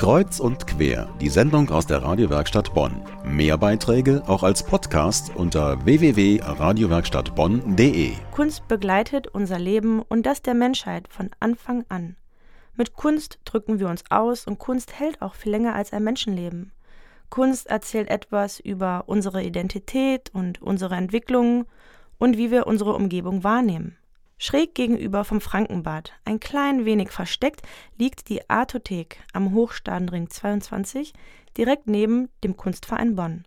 Kreuz und quer, die Sendung aus der Radiowerkstatt Bonn. Mehr Beiträge auch als Podcast unter www.radiowerkstattbonn.de. Kunst begleitet unser Leben und das der Menschheit von Anfang an. Mit Kunst drücken wir uns aus und Kunst hält auch viel länger als ein Menschenleben. Kunst erzählt etwas über unsere Identität und unsere Entwicklungen und wie wir unsere Umgebung wahrnehmen. Schräg gegenüber vom Frankenbad, ein klein wenig versteckt, liegt die Artothek am Hochstadenring 22, direkt neben dem Kunstverein Bonn.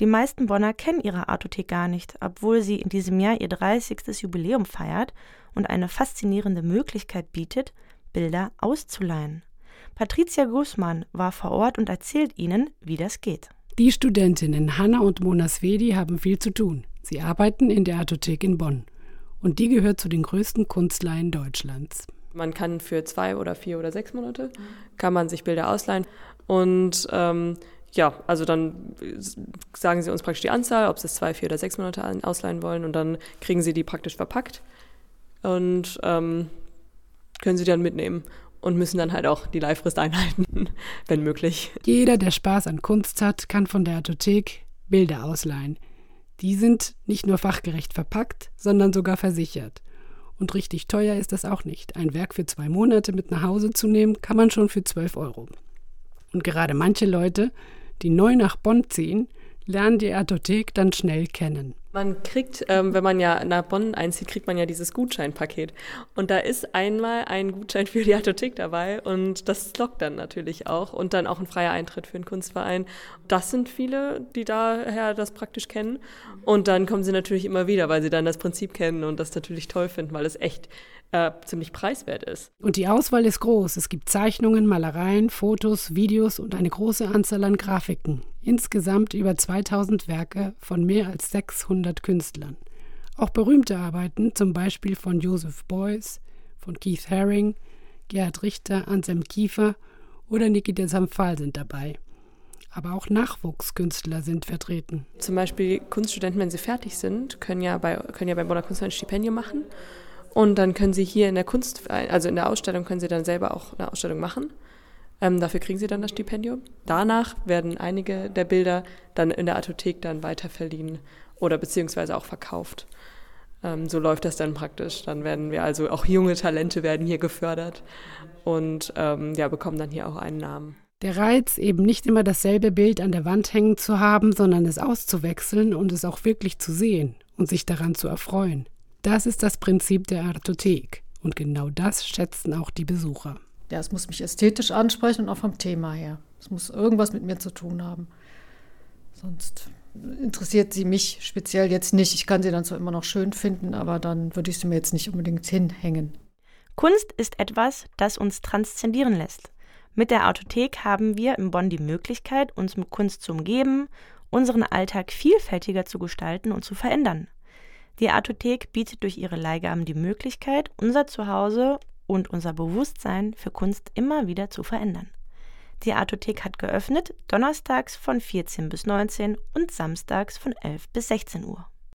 Die meisten Bonner kennen ihre Artothek gar nicht, obwohl sie in diesem Jahr ihr 30. Jubiläum feiert und eine faszinierende Möglichkeit bietet, Bilder auszuleihen. Patricia Gußmann war vor Ort und erzählt Ihnen, wie das geht. Die Studentinnen Hanna und Mona Svedi haben viel zu tun. Sie arbeiten in der Artothek in Bonn und die gehört zu den größten Kunstleihen Deutschlands. Man kann für zwei oder vier oder sechs Monate kann man sich Bilder ausleihen und ähm, ja, also dann sagen sie uns praktisch die Anzahl, ob sie es zwei, vier oder sechs Monate ausleihen wollen und dann kriegen sie die praktisch verpackt und ähm, können sie dann mitnehmen und müssen dann halt auch die Leihfrist einhalten, wenn möglich. Jeder, der Spaß an Kunst hat, kann von der Artothek Bilder ausleihen. Die sind nicht nur fachgerecht verpackt, sondern sogar versichert. Und richtig teuer ist das auch nicht. Ein Werk für zwei Monate mit nach Hause zu nehmen, kann man schon für 12 Euro. Und gerade manche Leute, die neu nach Bonn ziehen, lernen die Artothek dann schnell kennen. Man kriegt, ähm, wenn man ja nach Bonn einzieht, kriegt man ja dieses Gutscheinpaket. Und da ist einmal ein Gutschein für die Artothek dabei und das lockt dann natürlich auch. Und dann auch ein freier Eintritt für einen Kunstverein. Das sind viele, die daher das praktisch kennen. Und dann kommen sie natürlich immer wieder, weil sie dann das Prinzip kennen und das natürlich toll finden, weil es echt äh, ziemlich preiswert ist. Und die Auswahl ist groß. Es gibt Zeichnungen, Malereien, Fotos, Videos und eine große Anzahl an Grafiken. Insgesamt über 2000 Werke von mehr als 600 Künstlern. Auch berühmte Arbeiten, zum Beispiel von Joseph Beuys, von Keith Haring, Gerhard Richter, Anselm Kiefer oder Nikita Samphal sind dabei. Aber auch Nachwuchskünstler sind vertreten. Zum Beispiel Kunststudenten, wenn sie fertig sind, können ja bei, können ja beim Bonner Kunstverein ein Stipendium machen. Und dann können Sie hier in der Kunst, also in der Ausstellung, können Sie dann selber auch eine Ausstellung machen. Ähm, dafür kriegen Sie dann das Stipendium. Danach werden einige der Bilder dann in der Artothek dann weiterverliehen oder beziehungsweise auch verkauft. Ähm, so läuft das dann praktisch. Dann werden wir also auch junge Talente werden hier gefördert und ähm, ja, bekommen dann hier auch einen Namen. Der Reiz, eben nicht immer dasselbe Bild an der Wand hängen zu haben, sondern es auszuwechseln und es auch wirklich zu sehen und sich daran zu erfreuen. Das ist das Prinzip der Artothek. Und genau das schätzen auch die Besucher. Ja, es muss mich ästhetisch ansprechen und auch vom Thema her. Es muss irgendwas mit mir zu tun haben. Sonst interessiert sie mich speziell jetzt nicht. Ich kann sie dann zwar immer noch schön finden, aber dann würde ich sie mir jetzt nicht unbedingt hinhängen. Kunst ist etwas, das uns transzendieren lässt. Mit der Autothek haben wir in Bonn die Möglichkeit, uns mit Kunst zu umgeben, unseren Alltag vielfältiger zu gestalten und zu verändern. Die Artothek bietet durch ihre Leihgaben die Möglichkeit, unser Zuhause und unser Bewusstsein für Kunst immer wieder zu verändern. Die Artothek hat geöffnet, donnerstags von 14 bis 19 und samstags von 11 bis 16 Uhr.